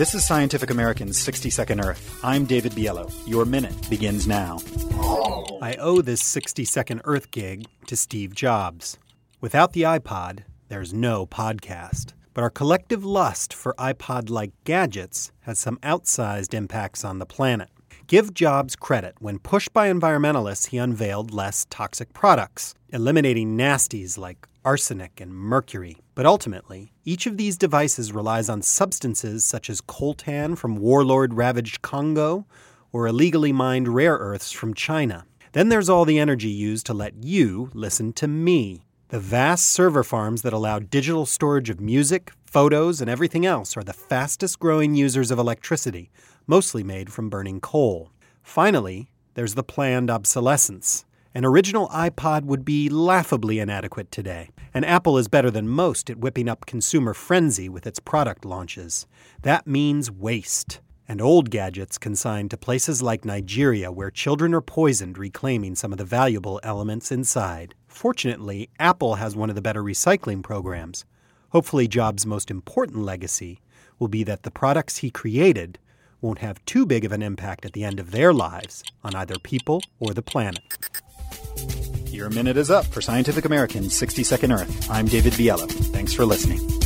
This is Scientific American's 60 Second Earth. I'm David Biello. Your minute begins now. I owe this 60 Second Earth gig to Steve Jobs. Without the iPod, there's no podcast. But our collective lust for iPod like gadgets has some outsized impacts on the planet. Give Jobs credit. When pushed by environmentalists, he unveiled less toxic products, eliminating nasties like arsenic and mercury. But ultimately, each of these devices relies on substances such as coltan from warlord ravaged Congo or illegally mined rare earths from China. Then there's all the energy used to let you listen to me. The vast server farms that allow digital storage of music, photos, and everything else are the fastest growing users of electricity, mostly made from burning coal. Finally, there's the planned obsolescence. An original iPod would be laughably inadequate today, and Apple is better than most at whipping up consumer frenzy with its product launches. That means waste, and old gadgets consigned to places like Nigeria where children are poisoned reclaiming some of the valuable elements inside. Fortunately, Apple has one of the better recycling programs. Hopefully, Jobs' most important legacy will be that the products he created won't have too big of an impact at the end of their lives on either people or the planet. Your minute is up for Scientific American's 60 Second Earth. I'm David Biello. Thanks for listening.